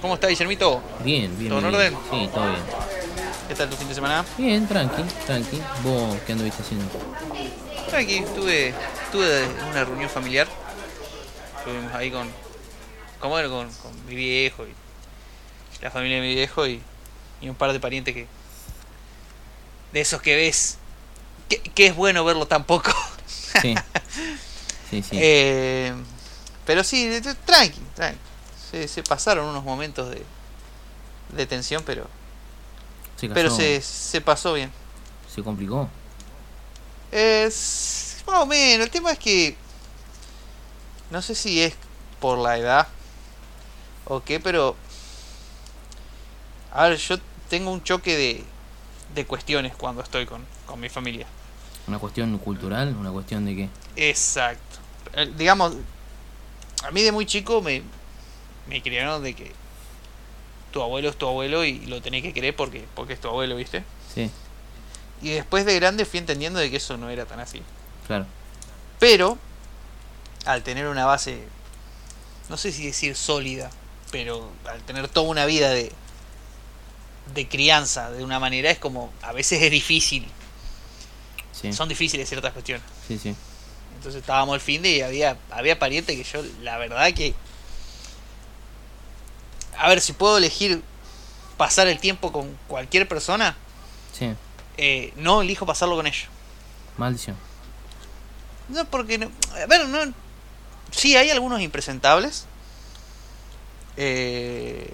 ¿Cómo está Guillermito? Bien, bien. ¿Todo en orden? Sí, todo bien. ¿Qué tal tu fin de semana? Bien, tranqui, tranqui. ¿Vos qué anduviste haciendo? Aquí estuve, estuve en una reunión familiar. Estuvimos ahí con, con, bueno, con, con mi viejo y la familia de mi viejo y, y un par de parientes que. De esos que ves. Que, que es bueno verlo tan poco. Sí. Sí, sí. Eh, pero sí, tranqui, tranqui. Se, se pasaron unos momentos de, de tensión, pero, se, pero se, se pasó bien. se complicó. Es más o menos. El tema es que no sé si es por la edad o qué, pero a ver, yo tengo un choque de, de cuestiones cuando estoy con, con mi familia. Una cuestión cultural, una cuestión de qué. Exacto. Digamos, a mí de muy chico me, me criaron de que tu abuelo es tu abuelo y lo tenés que querer porque, porque es tu abuelo, ¿viste? Sí, Y después de grande fui entendiendo de que eso no era tan así. claro. Pero, al tener una base, no sé si decir sólida, pero al tener toda una vida de, de crianza de una manera, es como, a veces es difícil, Sí, son difíciles ciertas cuestiones. sí, sí. Entonces estábamos al fin de y había, había parientes que yo, la verdad que... A ver, si puedo elegir pasar el tiempo con cualquier persona, Sí, eh, no elijo pasarlo con ellos. maldición. No, porque no. A ver, no. Sí, hay algunos impresentables. Eh,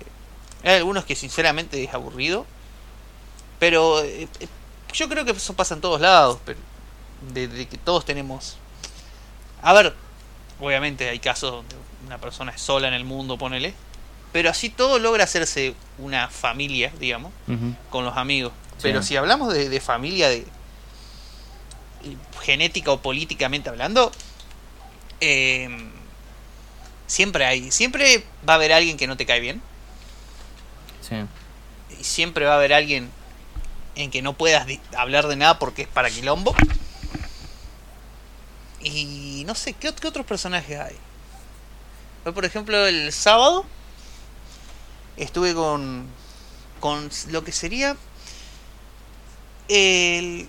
hay algunos que sinceramente es aburrido. Pero eh, yo creo que eso pasa en todos lados. Pero de, de que todos tenemos. A ver, obviamente hay casos donde una persona es sola en el mundo, ponele. Pero así todo logra hacerse una familia, digamos con los amigos. Sí. Pero si hablamos de, de familia, de genética o políticamente hablando, eh, siempre hay, siempre va a haber alguien que no te cae bien Sí, y siempre va a haber alguien en que no puedas hablar de nada porque es para quilombo. Y no sé, ¿qué, qué otros personajes hay? Hoy, por ejemplo, el sábado estuve con, con lo que sería el,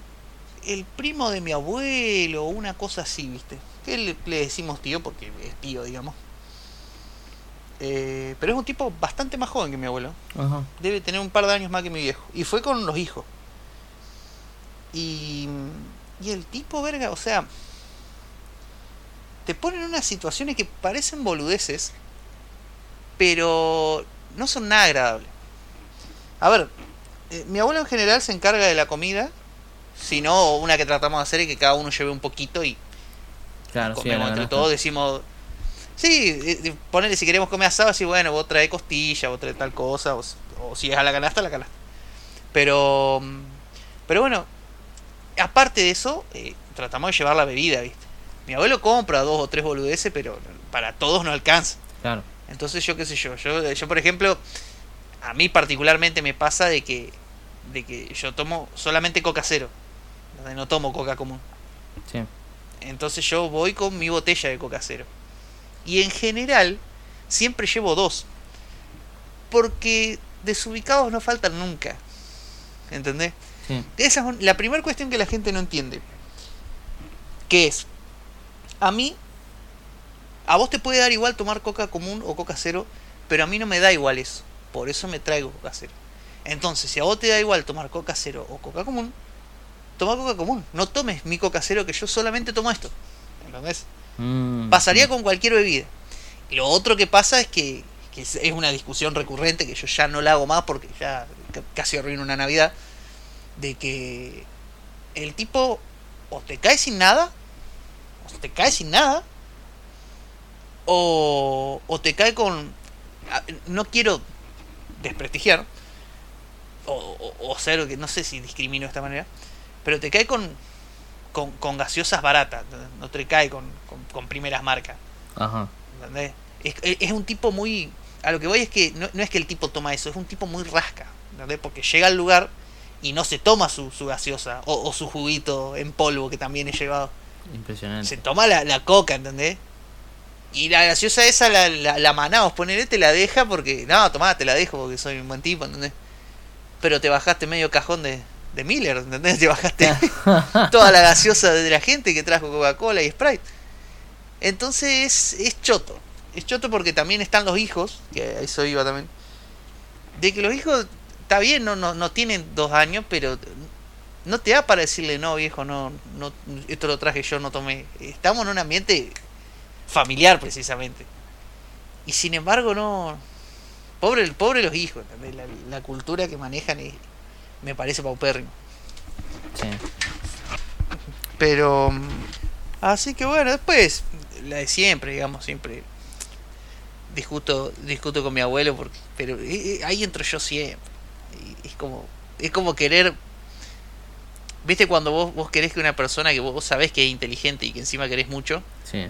el primo de mi abuelo, una cosa así, ¿viste? Que le, le decimos tío porque es tío, digamos. Eh, pero es un tipo bastante más joven que mi abuelo ajá. debe tener un par de años más que mi viejo. Y fue con los hijos. Y, y el tipo, verga, o sea, te ponen en unas situaciones que parecen boludeces, pero no son nada agradables. A ver, eh, mi abuelo en general se encarga de la comida, si no, una que tratamos de hacer es que cada uno lleve un poquito y Claro, comemos entre todos, decimos. Sí, eh, eh, ponele si queremos comer asado, así bueno, vos trae costilla, vos trae tal cosa, o, o si es a la canasta, a la canasta. Pero, pero bueno, aparte de eso, eh, tratamos de llevar la bebida, ¿viste? Mi abuelo compra dos o tres boludeces, pero para todos no alcanza. Claro, Entonces yo qué sé yo, yo, yo por ejemplo, a mí particularmente me pasa de que, de que yo tomo solamente coca cero, no tomo coca común. sí. Entonces yo voy con mi botella de coca cero. Y en general, siempre llevo dos. Porque desubicados no faltan nunca. ¿Entendés? Sí, Esa es la primera cuestión que la gente no entiende. Que es, a mí, a vos te puede dar igual tomar coca común o coca cero, pero a mí no me da igual eso. Por eso me traigo coca cero. Entonces, si a vos te da igual tomar coca cero o coca común, toma coca común. No tomes mi coca cero que yo solamente tomo esto. ¿Entendés? Mm, Pasaría mm. con cualquier bebida. Y lo otro que pasa es que, que es una discusión recurrente que yo ya no la hago más porque ya ca- casi arruino una Navidad. De que el tipo o te cae sin nada, o te cae sin nada, o, o te cae con. a- No quiero desprestigiar, o, o, o ser, que no sé si discrimino de esta manera, pero te cae con, con, con gaseosas baratas, no te cae con, con, con primeras marcas. Ajá, ¿entendés? Es un tipo muy. A lo que voy es que no, no es que el tipo toma eso, es un tipo muy rasca. ¿entendés? Porque llega al lugar y no se toma su, su gaseosa o, o su juguito en polvo que también he llevado. impresionante. Se toma la, la coca, ¿entendés? Y la gaseosa esa, la, la, la manamos, ponele, te la deja porque. No, tomá, te la dejo porque soy un buen tipo, ¿entendés? Pero te bajaste medio cajón de, de Miller, ¿entendés? Te bajaste toda la gaseosa de la gente que trajo Coca-Cola y Sprite. Entonces es, es choto. Es choto porque también están los hijos, que a eso iba también. De que los hijos, está bien, no, no, no tienen dos años, pero no te da para decirle, no, viejo, no, no, esto lo traje yo, no tomé. Estamos en un ambiente familiar, precisamente. Y sin embargo, no. Pobre, pobre los hijos. La, la cultura que manejan es- me parece paupérrimo. Sí. Pero. Así que bueno, después, la de siempre, digamos, siempre. Discuto, discuto con mi abuelo, porque, pero eh, eh, ahí entro yo siempre. Y es como, es como querer. ¿Viste cuando vos, vos querés que una persona que vos, vos sabés que es inteligente y que encima querés mucho, Sí.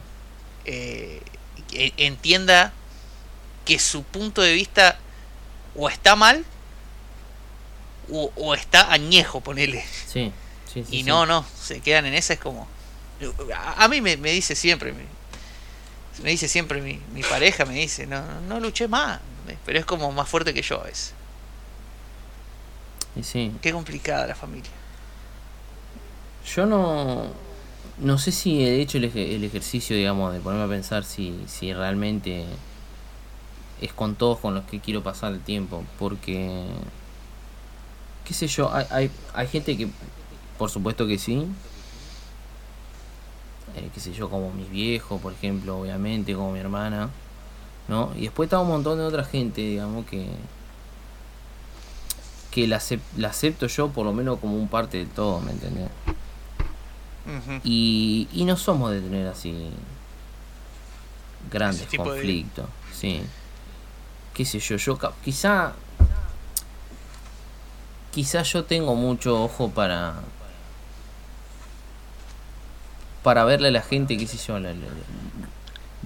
Eh, que entienda que su punto de vista o está mal o, o está añejo, ponele. Sí. Sí, sí, Y sí. no, no, se quedan en esa, es como... A, a mí me, me dice siempre, me, me dice siempre mi, mi pareja, me dice, no, no, no luché más, pero es como más fuerte que yo a veces. Y sí. Qué complicada la familia. Yo no. No sé si he hecho el, el ejercicio, digamos, de ponerme a pensar si, si realmente es con todos con los que quiero pasar el tiempo. Porque. qué sé yo, hay, hay, hay gente que, por supuesto que sí. Eh, qué sé yo, como mis viejos, por ejemplo, obviamente, como mi hermana. ¿No? Y después está un montón de otra gente, digamos, que. que la, la acepto yo por lo menos como un parte del todo, ¿me entendés? Y, y no somos de tener así grandes de- conflictos, sí. Qué sé yo, yo quizá quizá yo tengo mucho ojo para para verle a la gente, qué sé yo, la- la- la-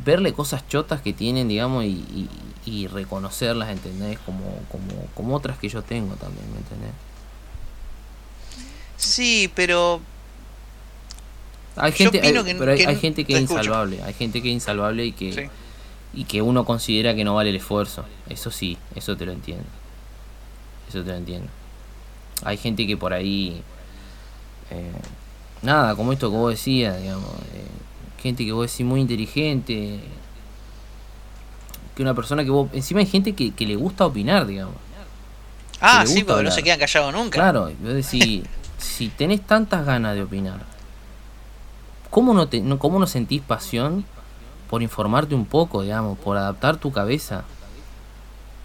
verle cosas chotas que tienen, digamos, y, y, y reconocerlas, ¿entendés? Como, como, como otras que yo tengo también, ¿me entendés? Sí, pero Hay Yo gente, opino hay- que- pero hay, que hay no- gente que es escucho. insalvable, hay gente que es insalvable y que sí. y que uno considera que no vale el esfuerzo. Eso sí, eso te lo entiendo. Eso te lo entiendo. Hay gente que por ahí eh, nada, como esto que vos decías, digamos, eh, gente que vos decís muy inteligente, que una persona que vos encima hay gente que, que le gusta opinar, digamos. Ah, sí, porque no se quedan callados nunca. Claro, y vos decís, si tenés tantas ganas de opinar, ¿cómo no, te, no, ¿cómo no sentís pasión por informarte un poco, digamos, por adaptar tu cabeza?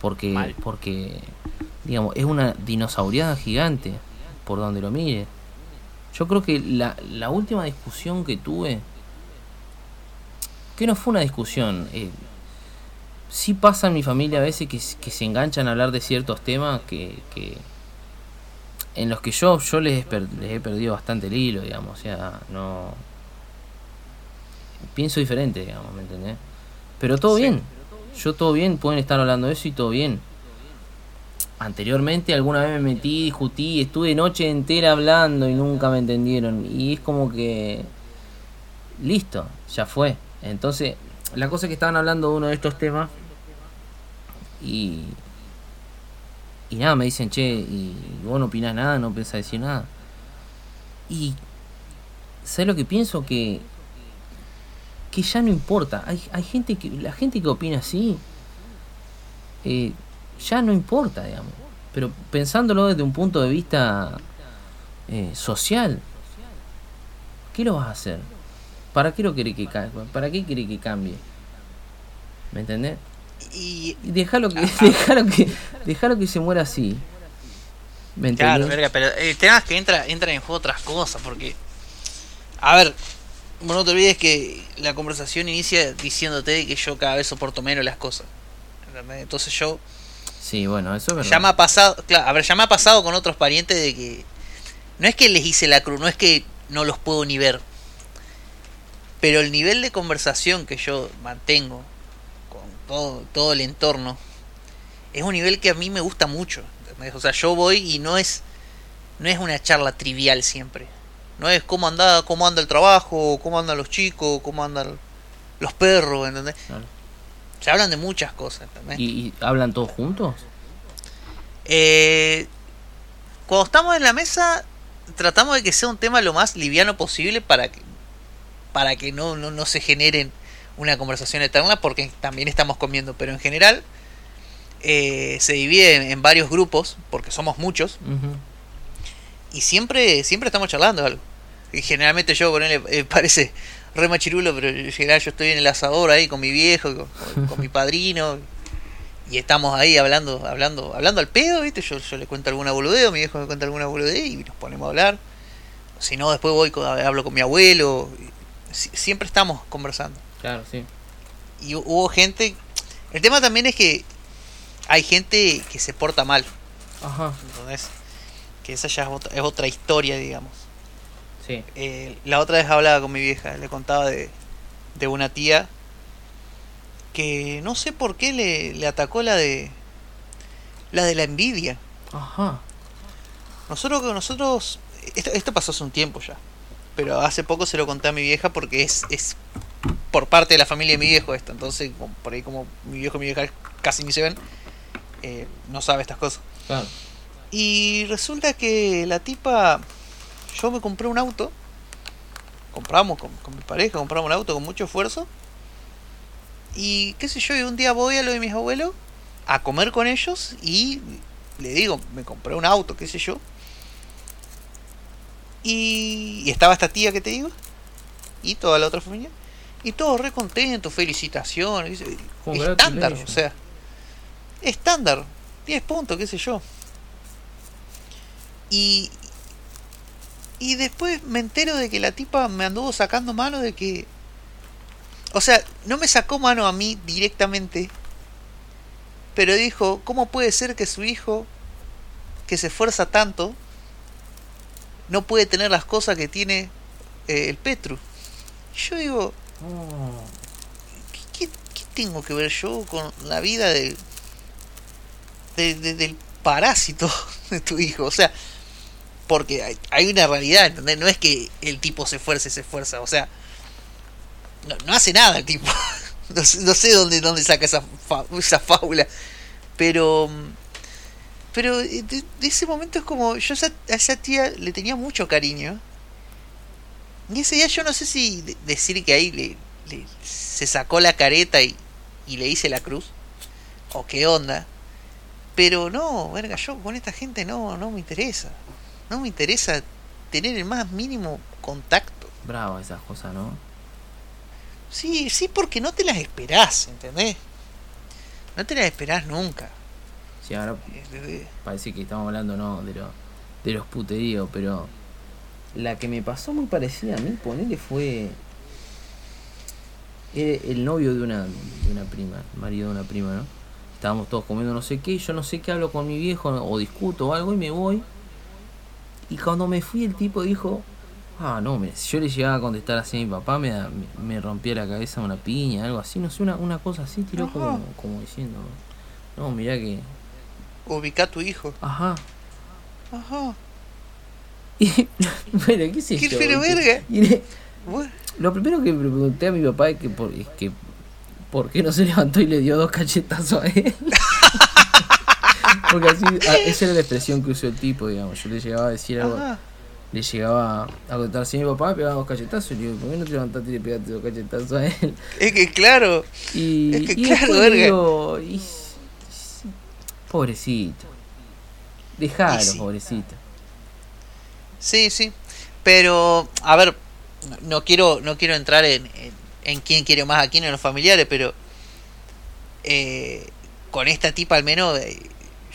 Porque, Mal. porque digamos, es una dinosauriada gigante, por donde lo mire. Yo creo que la, la última discusión que tuve, que no fue una discusión, eh, sí pasa en mi familia a veces que, se enganchan a hablar de ciertos temas que, que en los que yo yo les he perdido bastante el hilo, digamos, o sea, no pienso diferente, digamos, ¿me entendés? Pero todo Sí. bien. Yo todo bien, pueden estar hablando de eso y todo bien. Anteriormente alguna vez me metí, discutí, estuve noche entera hablando y nunca me entendieron. Y es como que... Listo, ya fue. Entonces, la cosa es que estaban hablando de uno de estos temas y... Y nada, me dicen, che, y vos no opinás nada, no pensás decir nada. Y... ¿Sabes lo que pienso? Que... Que ya no importa. Hay, hay gente que... La gente que opina así... eh, ya no importa, digamos. Pero pensándolo desde un punto de vista eh, social, ¿qué lo vas a hacer? ¿Para qué lo querés que ca- ¿Para qué querés que cambie? ¿Me entendés? Y Y Déjalo que, déjalo que, déjalo que se muera así. ¿Me entendés? Claro, verga, pero el tema es que entra, entra en juego otras cosas, porque. A ver, vos no te olvides que la conversación inicia diciéndote que yo cada vez soporto menos las cosas. ¿entendés? Entonces yo. Sí, bueno, eso es verdad. Ya me ha pasado. Claro, a ver, ya me ha pasado con otros parientes de que. No es que les hice la cruz, no es que no los puedo ni ver. Pero el nivel de conversación que yo mantengo con todo, todo el entorno es un nivel que a mí me gusta mucho. ¿entendés? O sea, yo voy y no es no es una charla trivial siempre. No es cómo anda, cómo anda el trabajo, cómo andan los chicos, cómo andan los perros, ¿entendés? Claro. Se hablan de muchas cosas, ¿entendés? ¿Y, y hablan todos juntos? Eh, cuando estamos en la mesa, tratamos de que sea un tema lo más liviano posible para que, para que no, no, no se generen una conversación eterna, porque también estamos comiendo, pero en general eh, se divide en, en varios grupos, porque somos muchos, Ujú. Y siempre siempre estamos charlando algo. Y generalmente yo con él eh, parece re machirulo, pero en general yo estoy en el asador ahí con mi viejo, con, mi padrino, y estamos ahí hablando, hablando, hablando al pedo, ¿viste? Yo, yo le cuento alguna boludeo, mi viejo me cuenta alguna boludeo y nos ponemos a hablar. Si no, después voy, con- hablo con mi abuelo. Si- siempre estamos conversando. Claro, sí. Y hu- hubo gente. El tema también es que hay gente que se porta mal. Ajá. Entonces, que esa ya es otra, es otra historia, digamos. Sí. Eh, la otra vez hablaba con mi vieja, le contaba de, de una tía que no sé por qué le, le atacó la de la de la envidia. Ajá. Nosotros nosotros esto, esto pasó hace un tiempo ya, pero hace poco se lo conté a mi vieja porque es es por parte de la familia de mi viejo esto, entonces por ahí como mi viejo y mi vieja casi ni se ven, eh, no sabe estas cosas. Claro. Y resulta que la tipa, yo me compré un auto, compramos con, con mi pareja, compramos un auto con mucho esfuerzo. Y qué sé yo, y un día voy a lo de mis abuelos a comer con ellos y le digo, me compré un auto, qué sé yo. Y, y estaba esta tía que te digo, y toda la otra familia, y todos re contentos, felicitaciones, estándar, o sea, estándar, 10 puntos, qué sé yo. Y, y después me entero de que la tipa me anduvo sacando mano de que... O sea, no me sacó mano a mí directamente, pero dijo, ¿cómo puede ser que su hijo, que se esfuerza tanto, no puede tener las cosas que tiene eh, el Petru? Yo digo. ¿qué, qué- tengo que ver yo con la vida de- de- del parásito de tu hijo? O sea, porque hay, una realidad, ¿entendés? No es que el tipo se esfuerce, se esfuerza, o sea, no, hace nada el tipo. No, sé- dónde, dónde saca esa, fa- esa fábula, pero... Pero de, de ese momento es como, yo a esa, tía le tenía mucho cariño. Y ese día yo no sé si de- decir que ahí le, le- se sacó la careta y, y le hice la cruz. O qué onda. Pero no, verga, yo con esta gente no, no me interesa. No me interesa tener el más mínimo contacto. Bravo esas cosas, ¿no? Sí, sí, porque no te las esperás, ¿entendés? No te las esperás nunca. Sí, ahora Eh, parece que estamos hablando, ¿no? De, lo, de los puteríos, pero la que me pasó muy parecida a mí, ponele, fue era el novio de una, de una prima, el marido de una prima, ¿no? Estábamos todos comiendo no sé qué, y yo no sé qué hablo con mi viejo, o discuto o algo, y me voy. Y cuando me fui, el tipo dijo: Ah, no, mira, si yo le llegaba a contestar así a mi papá, me, me, rompía la cabeza una piña, algo así, no sé, una, una cosa así, tiró como, como diciendo: No, mirá que. Ubicá a tu hijo. Ajá. Ajá. Y, bueno, qué sé ¿Qué verga? Y lo primero que le pregunté a mi papá es que por, es que por qué no se levantó y le dio dos cachetazos a él. Porque así, esa era la expresión que usó el tipo, digamos. Yo le llegaba a decir algo, ajá. le llegaba a contar a mi papá, pegaba dos cachetazos. Y le digo, ¿por qué no te levantaste y le pegaste dos cachetazos a él? Es que claro. Y, Es que y claro, verga. digo, y- y- pobrecito. Dejalo, sí. pobrecito. Sí, sí. Pero, a ver, no, no quiero no quiero entrar en, en, en quién quiere más a quién en los familiares, pero eh, con esta tipa al menos eh,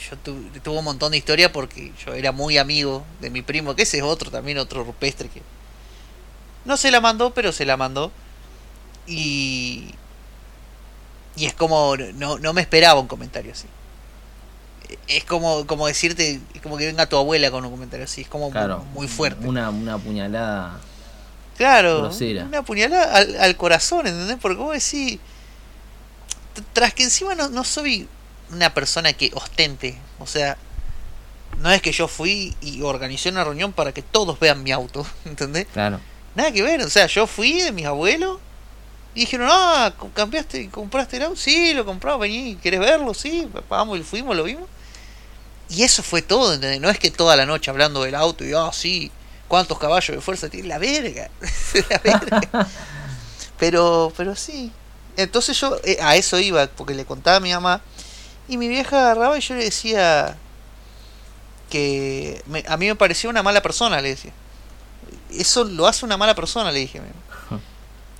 yo tu- tuve un montón de historia porque yo era muy amigo de mi primo, que ese es otro también, otro rupestre que no se la mandó, pero se la mandó. Y, y es como, no, no me esperaba un comentario así. Es como, como decirte, es como que venga tu abuela con un comentario así, es como Claro. muy fuerte. Una, una puñalada. Claro, grosera. una puñalada al, al corazón, ¿entendés? Porque vos decís, tras que encima no, no soy una persona que ostente, o sea, no es que yo fui y organicé una reunión para que todos vean mi auto, ¿entendés? Claro. Nada que ver, o sea, yo fui de mis abuelos Y dijeron, ah, ¿cambiaste, compraste el auto? Sí, lo compramos, vení, ¿querés verlo? Sí, vamos, y fuimos, lo vimos. Y eso fue todo, ¿entendés? No es que toda la noche hablando del auto y, ah, sí, ¿cuántos caballos de fuerza tiene? La verga, la verga. pero, pero sí. Entonces yo eh, a eso iba, porque le contaba a mi mamá. Y mi vieja agarraba y yo le decía que a mí me parecía una mala persona, le decía. Eso lo hace una mala persona, le dije.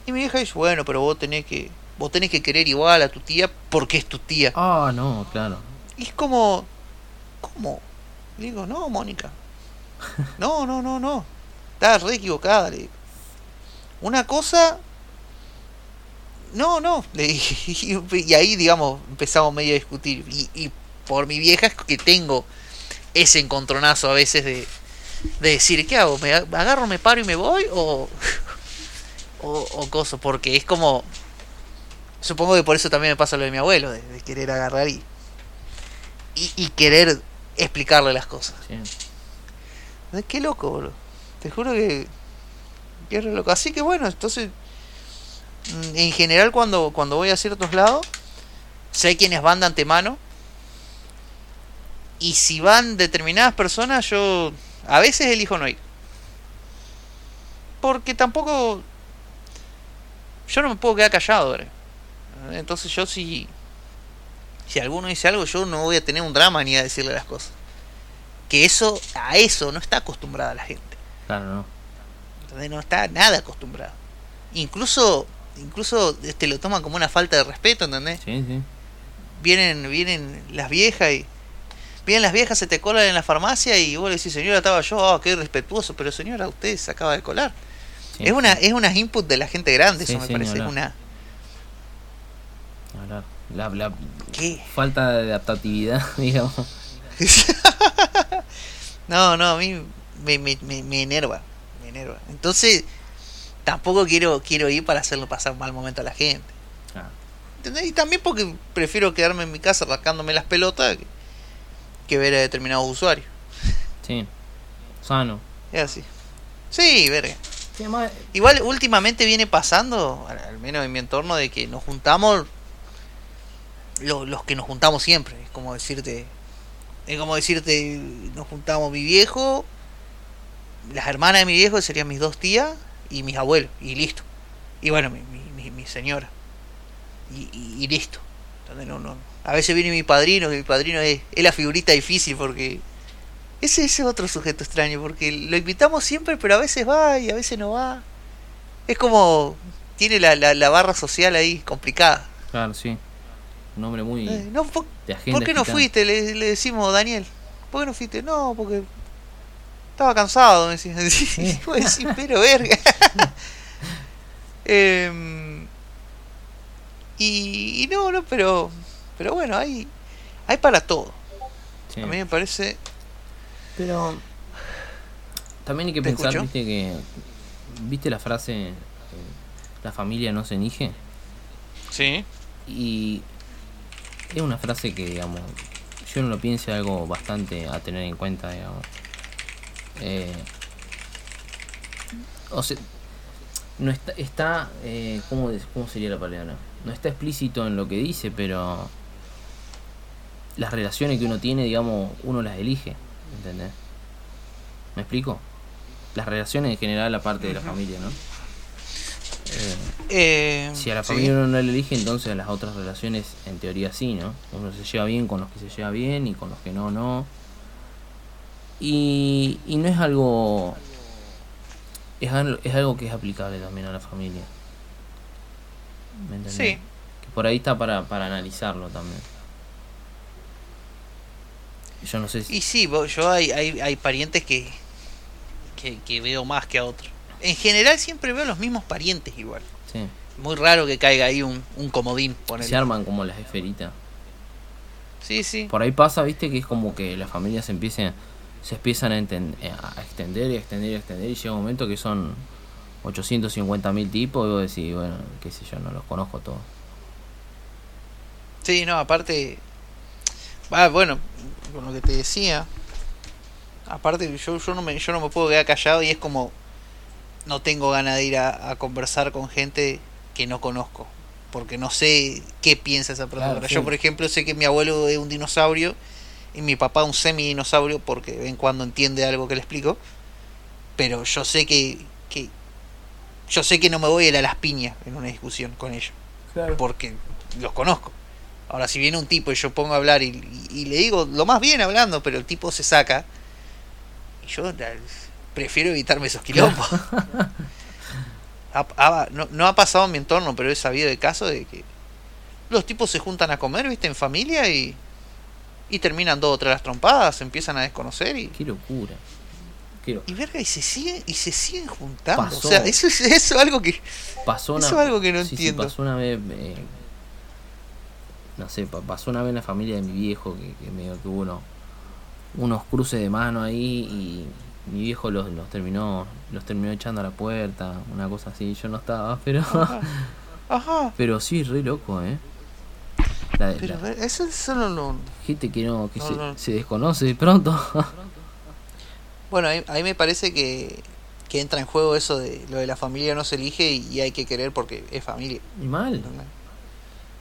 Y mi vieja dice, bueno, pero vos tenés que vos tenés que querer igual a tu tía porque es tu tía. Ah, no, claro. Y es como, ¿cómo? Le digo, no, Mónica. No, no, no, no. Estás re equivocada, le digo. Una cosa... No, no. Le dije, y ahí, digamos, empezamos medio a discutir. Y, y por mi vieja es que tengo ese encontronazo a veces de, de decir, ¿qué hago? ¿Me agarro, me paro y me voy? ¿O, o, o cosa, porque es como... Supongo que por eso también me pasa lo de mi abuelo, de, querer agarrar y, y, querer explicarle las cosas. Sí. Qué loco, bro. Te juro que, es loco. Así que bueno, entonces, en general cuando, cuando voy a ciertos lados, sé quiénes van de antemano. Y si van determinadas personas, yo a veces elijo no ir. Porque tampoco yo no me puedo quedar callado, Entonces yo si si alguno dice algo, yo no voy a tener un drama ni a decirle las cosas. Que eso, a eso no está acostumbrada la gente. Claro, no. No está nada acostumbrado. Incluso, incluso este lo toman como una falta de respeto, ¿entendés? Sí, sí. Vienen, vienen las viejas y vienen las viejas, se te colan en la farmacia y vos le decís, señora, estaba yo, oh, qué respetuoso, pero señora, usted se acaba de colar es una es una input de la gente grande, eso me parece. Es una. La, la ¿Qué? falta de adaptatividad, digamos. no, no, a mí me, me, me, enerva. Me enerva. Entonces, tampoco quiero quiero ir para hacerlo pasar un mal momento a la gente. Ah. Y también porque prefiero quedarme en mi casa rascándome las pelotas que, que ver a determinados usuarios. Sí, sano. Es así. Sí, verga. Igual últimamente viene pasando, al menos en mi entorno, de que nos juntamos los, que nos juntamos siempre. Es como decirte, es como decirte, nos juntamos mi viejo, las hermanas de mi viejo serían mis dos tías y mis abuelos, y listo. Y bueno, mi, mi, mi señora. Y, listo. no, no. A veces viene mi padrino, que mi padrino es, es la figurita difícil porque ese es otro sujeto extraño, porque lo invitamos siempre, pero a veces va y a veces no va. Es como. Tiene la, la, barra social ahí complicada. Claro, sí. Un hombre muy. Eh, no, por, qué no fuiste? Le, le, decimos, Daniel. ¿Por qué no fuiste? No, porque. Estaba cansado, me decía. Sí. pero verga. Y, y, no, no, pero. Pero bueno, hay. Hay para todo. A mí me parece pero también hay que pensar, viste, que. ¿Viste la frase eh, la familia no se elige? Sí. Y es una frase que, digamos, yo no lo pienso algo bastante a tener en cuenta, digamos. Eh, o sea, no está, está eh, ¿cómo, ¿cómo sería la palabra? No está explícito en lo que dice, pero las relaciones que uno tiene, digamos, uno las elige. ¿Entendés? ¿Me explico? Las relaciones en general, aparte de la familia, ¿no? Eh, eh, si a la familia uno no le elige, entonces a las otras relaciones, en teoría sí, ¿no? Uno se lleva bien con los que se lleva bien y con los que no, no. Y, y no es algo, es algo. Es algo que es aplicable también a la familia. ¿Me entendés? Sí. Que por ahí está para, para analizarlo también. Yo no sé Y sí, yo hay, hay, hay parientes que, que, veo más que a otros. En general siempre veo los mismos parientes igual. Sí. Muy raro que caiga ahí un, un comodín. Se arman como las esferitas. Sí, sí. Por ahí pasa, viste, que es como que las familias se empiezan, se empiezan a, a extender y extender y extender y llega un momento que son 850 mil tipos y vos decís, bueno, qué sé yo, no los conozco todos. Sí, no, aparte... Ah, bueno, con lo que te decía. Aparte, yo, yo, no me, yo no me puedo quedar callado y es como. No tengo ganas de ir a, conversar con gente que no conozco. Porque no sé qué piensa esa persona. Claro, sí. Yo, por ejemplo, sé que mi abuelo es un dinosaurio y mi papá un semi-dinosaurio porque de vez en cuando entiende algo que le explico. Pero yo sé que, que yo sé que no me voy a ir a las piñas en una discusión con ellos. Claro. Porque los conozco. Ahora, si viene un tipo y yo pongo a hablar y, y- y le digo lo más bien hablando, pero el tipo se saca, y yo prefiero evitarme esos quilombos. Ha- ha- no, no ha pasado en mi entorno, pero he sabido de casos de que los tipos se juntan a comer, viste, en familia y, y terminan dos o tres las trompadas, se empiezan a desconocer y, Qué locura. Qué y verga, y se siguen, y se siguen juntando. Pasó. O sea, eso es, eso es algo que. Pasó una, Eso es algo que no sí, sí, entiendo. pasó una vez, eh, no sé, pa- pasó una vez en la familia de mi viejo que, que medio que hubo uno- unos cruces de mano ahí y mi viejo los, los terminó los terminó echando a la puerta, una cosa así, yo no estaba, pero Ajá. pero sí, re loco, ¿eh? La, Pero la eso, eso no lo- gente que no, que No, se, no. se desconoce de pronto. Bueno, a mí, a mí me parece que, que entra en juego eso de lo de la familia no se elige y, y hay que querer porque es familia. y mal,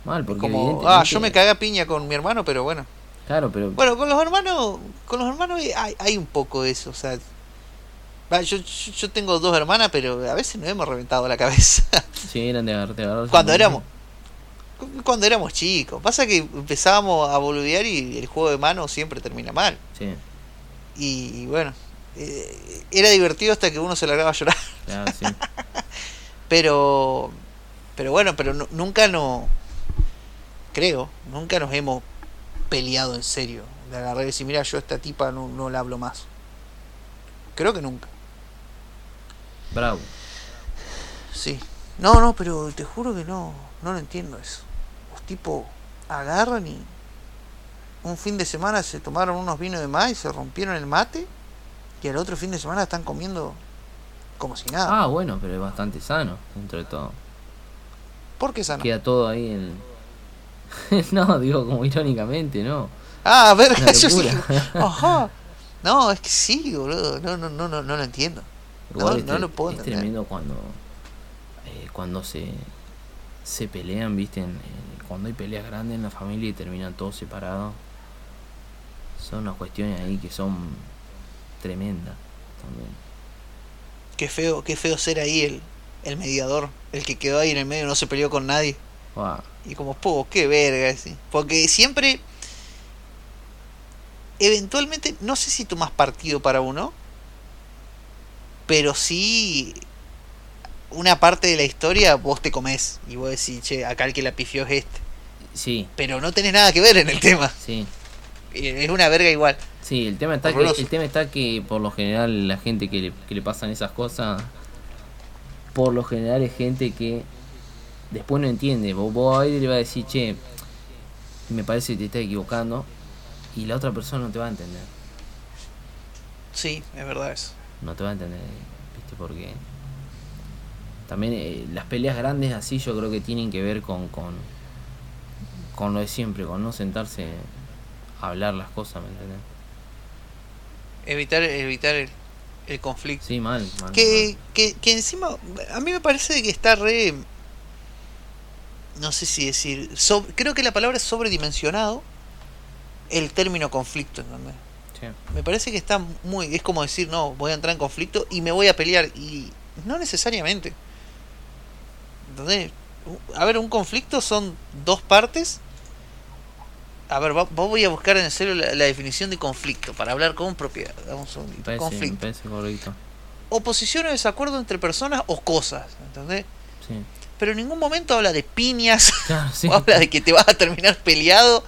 mal, porque Como, evidentemente- ah, yo me cagué a piña con mi hermano, pero bueno. Claro, pero Bueno, con los hermanos, con los hermanos hay, hay un poco de eso, o sea, yo, yo, yo tengo dos hermanas, pero a veces nos hemos reventado la cabeza. sí, eran de agarrarse. cuando éramos cuando éramos chicos. Pasa que empezábamos a boludear y el juego de manos siempre termina mal. Sí, Y, bueno, eh, era divertido hasta que uno se largaba a llorar. claro, sí. Pero, pero bueno, pero nu- nunca no, creo, nunca nos hemos peleado en serio. De agarrar y decir, mira, yo a esta tipa no, no la hablo más. Creo que nunca. Bravo. Sí. No, no, pero te juro que no, no lo entiendo eso. Los tipos agarran y un fin de semana se tomaron unos vinos de más y se rompieron el mate y al otro fin de semana están comiendo como si nada. Ah, bueno, pero es bastante sano dentro de todo. ¿Por qué sano? Queda todo ahí en. no, digo como irónicamente, ¿no? Ah, verga, yo sí. Ajá. No, es que sí, boludo. No, no, no, no, no lo entiendo. Igual No, es, no tre- lo puedo es entender. tremendo cuando. eh, cuando se. Se pelean, ¿viste? En- en- cuando hay peleas grandes en la familia y terminan todos separados. Son unas cuestiones ahí que son tremendas también. Qué feo, qué feo ser ahí el, el mediador, el que quedó ahí en el medio, no se peleó con nadie. Y como, po, qué verga, sí. Porque siempre, eventualmente, no sé si tomas partido para uno, pero sí, una parte de la historia vos te comés y vos decís, che, acá el que la pifió es este. Sí, Pero no tenés nada que ver en el tema. sí. Es una verga igual. Sí, el tema está que el tema está que por lo general la gente que le, que le pasan esas cosas por lo general es gente que después no entiende. Vos, vos ahí le vas a decir, "Che, me parece que te estás equivocando" y la otra persona no te va a entender. Sí, es verdad eso. No te va a entender, ¿viste? Porque también eh, las peleas grandes así yo creo que tienen que ver con con con lo de siempre, con no sentarse a hablar las cosas, ¿me entendés? Evitar, evitar el, el conflicto. Sí, mal, mal, que, que, que encima, a mí me parece que está re. No sé si decir. sobre- creo que la palabra es sobredimensionado el término conflicto, ¿entendés? Sí. Me parece que está muy. Es como decir, no, voy a entrar en conflicto y me voy a pelear. Y no necesariamente. ¿Entendés? A ver, un conflicto son dos partes. A ver, va- voy a buscar en serio la, la definición de conflicto para hablar con propiedad. Dame un segundito. me conflicto. Oposición o desacuerdo entre personas o cosas. ¿Entendés? Sí. Pero en ningún momento habla de piñas. Claro, sí. o habla de que te vas a terminar peleado.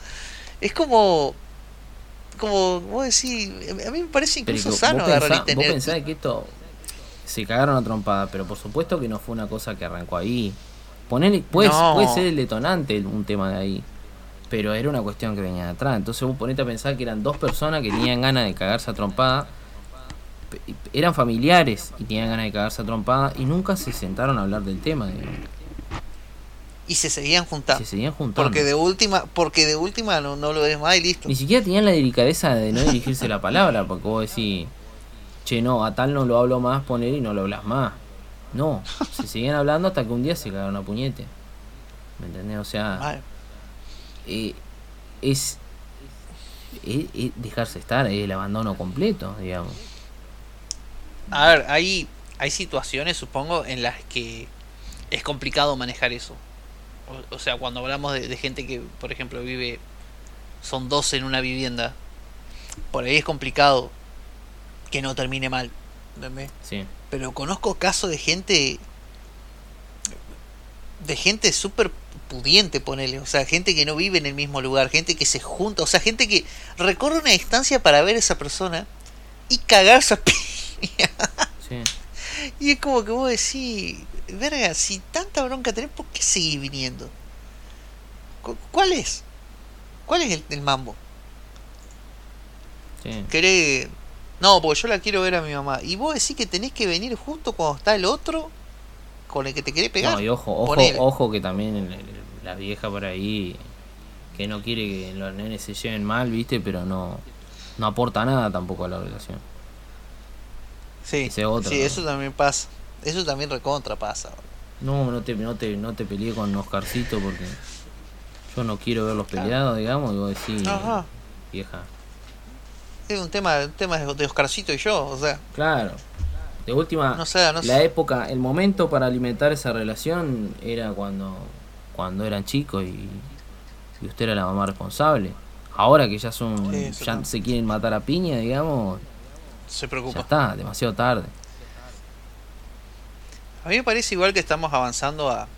Es como. Como vos decís. A mí me parece incluso sano vos, agarrar y tener. vos pensás que esto se cagaron a trompada, pero por supuesto que no fue una cosa que arrancó ahí. Ponele, puede, No. puede ser el detonante un tema de ahí, pero era una cuestión que venía de atrás. Entonces vos ponete a pensar que eran dos personas que tenían ganas de cagarse a trompada, eran familiares y tenían ganas de cagarse a trompada y nunca se sentaron a hablar del tema. digamos. Y se seguían juntando. Se seguían juntando. Porque de última, porque de última no, no lo ves más y listo. Ni siquiera tenían la delicadeza de no dirigirse la palabra, porque vos decís, che, no, a tal no lo hablo más, poner y no lo hablas más. No, se siguen hablando hasta que un día se cagaron a puñete. ¿Me entendés? O sea, eh, es, es- es dejarse estar, es el abandono completo, digamos. A ver, hay, hay situaciones, supongo, en las que es complicado manejar eso. O, o sea, cuando hablamos de, de gente que, por ejemplo, vive, son dos en una vivienda, por ahí es complicado que no termine mal. ¿entendés? Sí, Pero conozco casos de gente, de gente súper pudiente, ponele. O sea, gente que no vive en el mismo lugar, gente que se junta, o sea, gente que recorre una distancia para ver a esa persona y cagarse a piña. sí. Y es como que vos decís, verga, si tanta bronca tenés, ¿por qué seguís viniendo? Cu- ¿Cuál es? ¿Cuál es el, el mambo? sí. ¿Querés...? No, porque yo la quiero ver a mi mamá. Y vos decís que tenés que venir justo cuando está el otro con el que te querés pegar. No, y ojo, ojo, Ponele. ojo que también la vieja por ahí que no quiere que los nenes se lleven mal, ¿viste? Pero no no aporta nada tampoco a la relación. sí, otro, sí, ¿no? eso también pasa. Eso también recontra pasa. No, no te no te no te peleé con Oscarcito porque yo no quiero verlos peleados, digamos, y vos decís, Ajá. vieja. Es un tema, un tema de Oscarcito y yo, o sea, Claro. De última, no sé, no la sé. época, el momento para alimentar esa relación era cuando cuando eran chicos y, y usted era la mamá responsable. Ahora que ya son Sí, ya no. se quieren matar a piña, digamos, Se ya preocupa. está, demasiado tarde. A mí me parece igual que estamos avanzando a.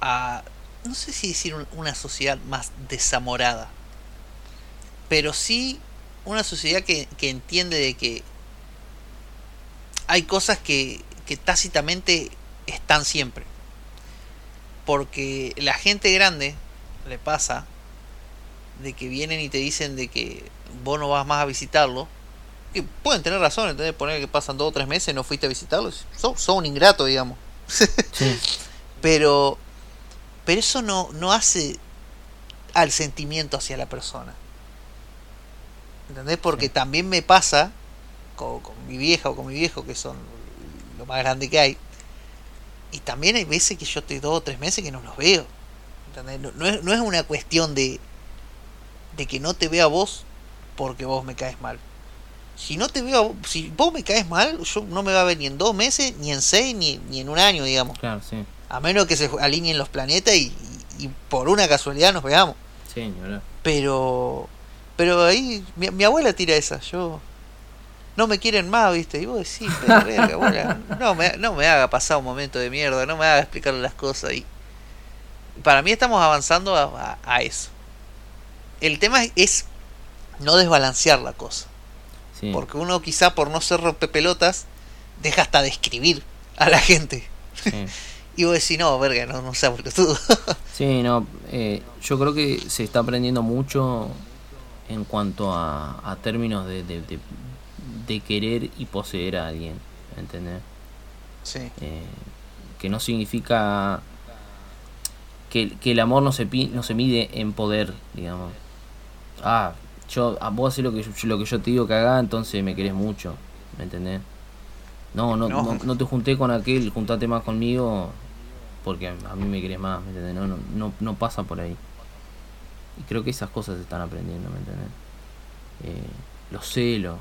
a. no sé si decir un- una sociedad más desamorada. Pero sí una sociedad que, que entiende de que hay cosas que, que tácitamente están siempre. Porque la gente grande le pasa de que vienen y te dicen de que vos no vas más a visitarlo que pueden tener razón, ¿entendés? Poner que pasan dos o tres meses y no fuiste a visitarlos. Son, son un ingrato, digamos. Sí, Pero, pero eso no, no hace al sentimiento hacia la persona. ¿Entendés? Porque Sí. también me pasa con, con mi vieja o con mi viejo, que son lo más grande que hay. Y también hay veces que yo estoy dos o tres meses que no los veo. ¿Entendés? No, no es, no es una cuestión de, de que no te vea vos porque vos me caes mal. Si no te veo, si vos me caes mal, yo no me va a ver ni en dos meses, ni en seis, ni, ni en un año, digamos. claro, sí. A menos que se alineen los planetas y, y- y por una casualidad nos veamos. Sí, hablar. Pero. Pero ahí. Mi, mi abuela tira esa. Yo. No me quieren más, ¿viste? Y vos decís, pero verga, abuela, no me, no me haga pasar un momento de mierda, no me haga explicarle las cosas. Y para mí estamos avanzando a, a- a eso. El tema es, es no desbalancear la cosa. Sí. Porque uno quizá por no ser rompepelotas deja hasta de escribir a la gente. sí. Y vos decís, no, verga, no, no seas boludo. Sí, no, eh, yo creo que se está aprendiendo mucho en cuanto a, a términos de, de, de- de querer y poseer a alguien, ¿entendés? sí. Eh, que no significa que, que el amor no se, pi- no se mide en poder, digamos. Ah, yo, a vos haces lo que yo, lo que yo te digo que haga, entonces me querés mucho, ¿me entendés? No, no, No. no, no te junté con aquel, juntate más conmigo porque a, a mí me querés más, ¿me entendés? No, no, no, no pasa por ahí. Y creo que esas cosas se están aprendiendo, ¿me entendés? Eh, los celos.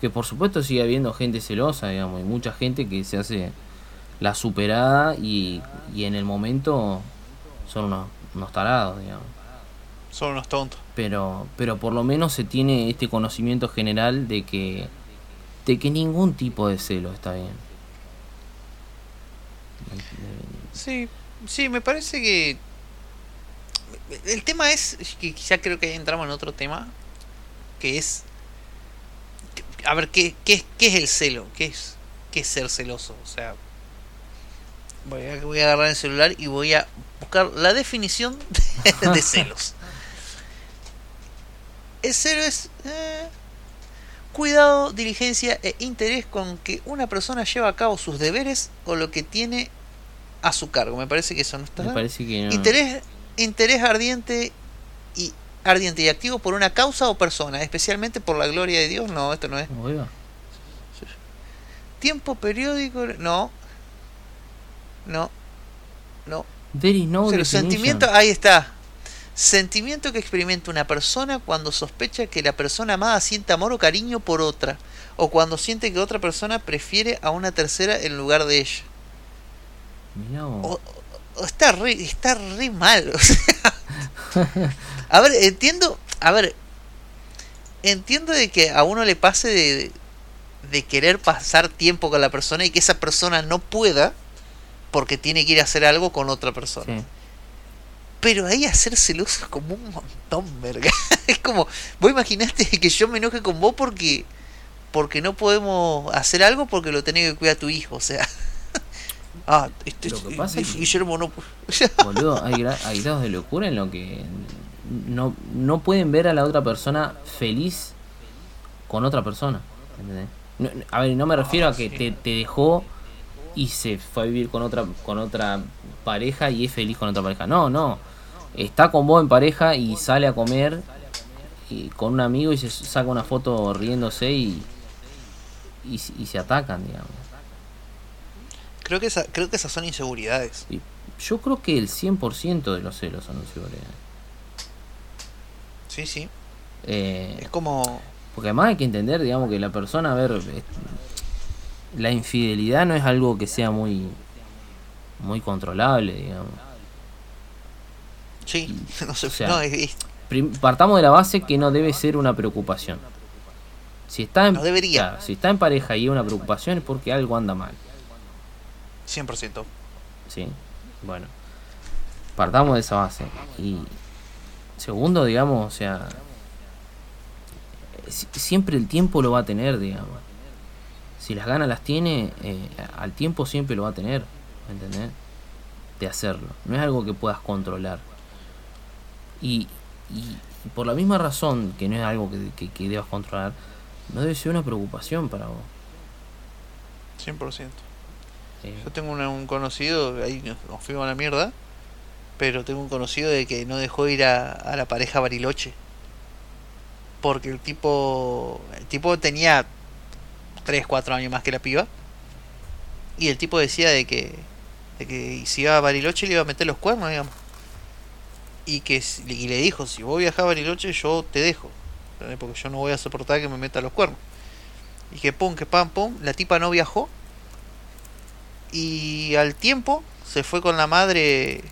Que por supuesto sigue habiendo gente celosa, digamos, y mucha gente que se hace la superada y, y en el momento son unos, unos tarados, digamos. Son unos tontos. Pero, pero por lo menos se tiene este conocimiento general de que, de que ningún tipo de celo está bien. Sí, sí, me parece que. El tema es. que ya creo que entramos en otro tema. Que es. A ver, ¿qué, qué, qué es el celo? ¿Qué es, ¿Qué es ser celoso? O sea. Voy a, voy a agarrar el celular y voy a buscar la definición de, de celos. El celo es. eh, cuidado, diligencia e interés con que una persona lleva a cabo sus deberes o lo que tiene a su cargo. Me parece que eso no está. Me parece que no. Interés, interés ardiente y ardiente y activo por una causa o persona, especialmente por la gloria de Dios. No, esto no es. Tiempo periódico. No. No. No. There is no O sea, los definition. sentimientos, ahí está. Sentimiento que experimenta una persona cuando sospecha que la persona amada siente amor o cariño por otra. O cuando siente que otra persona prefiere a una tercera en lugar de ella. O está re, está re mal. o sea. a ver, entiendo. A ver. Entiendo de que a uno le pase de, de querer pasar tiempo con la persona y que esa persona no pueda porque tiene que ir a hacer algo con otra persona. Sí. Pero ahí hacer celoso es como un montón, verga. Es como, vos imaginaste que yo me enoje con vos porque porque no podemos hacer algo porque lo tenés que cuidar a tu hijo, o sea. Ah, este, Lo que pasa es que- Guillermo no Boludo, hay, gra- hay grados de locura en lo que no, no pueden ver a la otra persona feliz con otra persona. ¿entendés? No- no- a ver, no me refiero a que te, te dejó y se fue a vivir con otra con otra pareja y es feliz con otra pareja. No, no. Está con vos en pareja y sale a comer y con un amigo y se saca una foto riéndose y, y, y se atacan, digamos. Creo que esa, creo que esas son inseguridades. Y yo creo que el 100% de los celos son inseguridades. Sí, sí. Eh, Es como porque además hay que entender, digamos, que la persona, a ver, la infidelidad no es algo que sea muy muy controlable, digamos. sí, no sé, o sea, no, es- partamos de la base que no debe ser una preocupación. Si está en, No debería. claro, si está en pareja y es una preocupación es porque algo anda mal, 100%. ¿sí? Bueno, partamos de esa base. Y segundo, digamos, o sea, si- siempre el tiempo lo va a tener, digamos. Si las ganas las tiene, eh, al tiempo siempre lo va a tener, ¿me entendés? De hacerlo. No es algo que puedas controlar. Y, y por la misma razón que no es algo que, que, que debas controlar, no debe ser una preocupación para vos. 100%. Yo tengo un conocido, ahí nos, nos fuimos a la mierda, pero tengo un conocido de que no dejó ir a, la pareja Bariloche. Porque el tipo, el tipo tenía 3, 4 años más que la piba. Y el tipo decía de que, de que si iba a Bariloche le iba a meter los cuernos, digamos. Y que y le dijo, si vos viajás a Bariloche yo te dejo. Porque yo no voy a soportar que me meta los cuernos. Y que pum, que pam, pum, la tipa no viajó. Y al tiempo se fue con la madre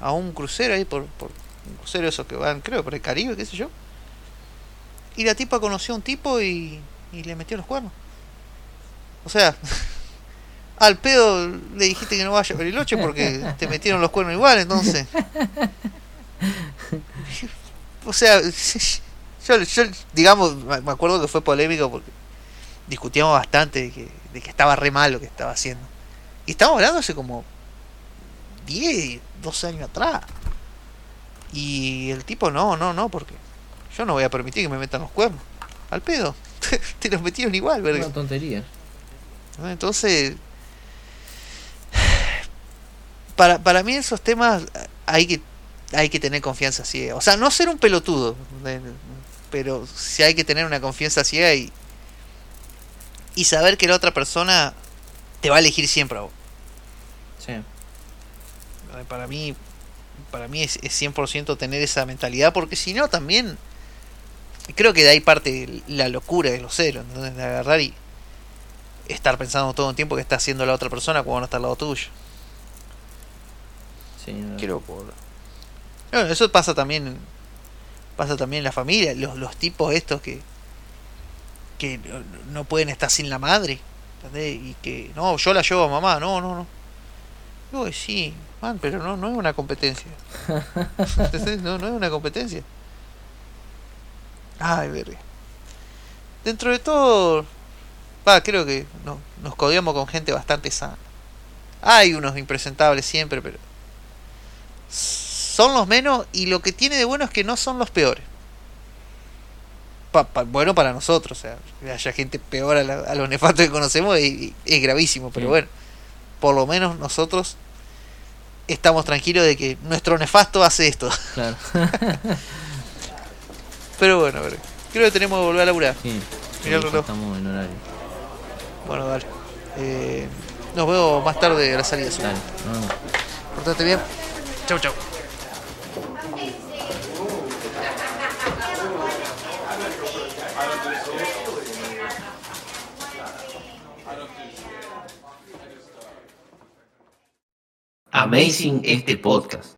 a un crucero ahí por, por un crucero esos que van, creo, por el Caribe, qué sé yo. Y la tipa conoció a un tipo y, le metió los cuernos. O sea, al pedo le dijiste que no vaya a Bariloche porque te metieron los cuernos igual, entonces. O sea, yo, yo digamos, me acuerdo que fue polémico porque discutíamos bastante de que, de que estaba re mal lo que estaba haciendo. Y estamos hablando hace como 10, 12 años atrás. Y el tipo, no, no, no, porque yo no voy a permitir que me metan los cuernos. Al pedo. Te los metieron igual, verga. una tontería. Entonces, para, para mí esos temas hay que hay que tener confianza ciega. O sea, no ser un pelotudo, pero sí hay que tener una confianza ciega y, y saber que la otra persona te va a elegir siempre a vos. Para mí, para mí es, es 100% tener esa mentalidad, porque si no también creo que de ahí parte la locura de los celos, ¿entendés? de agarrar y estar pensando todo el tiempo que está haciendo la otra persona cuando no está al lado tuyo. Sí, no, Qué locura. Bueno, eso pasa también en- pasa también en la familia, los, los tipos estos que que no- no pueden estar sin la madre, ¿entendés? Y que no, yo la llevo a mamá, no, no, no. Digo que sí, man, pero no, no es una competencia. No, no es una competencia. Ay, verga. Dentro de todo, va, creo que no, nos codiamos con gente bastante sana. Hay unos impresentables siempre, pero son los menos y lo que tiene de bueno es que no son los peores. Pa- pa- bueno para nosotros, o sea, haya gente peor a, la- a los nefastos que conocemos es, es gravísimo, pero Sí. bueno, por lo menos nosotros estamos tranquilos de que nuestro nefasto hace esto. Claro. Pero bueno, creo que tenemos que volver a laburar. sí. Mirá el reloj. Estamos en horario. Bueno, dale. Eh, nos vemos más tarde a la salida. Dale, no, no. Portate bien. Chau, chau. Amazing este podcast.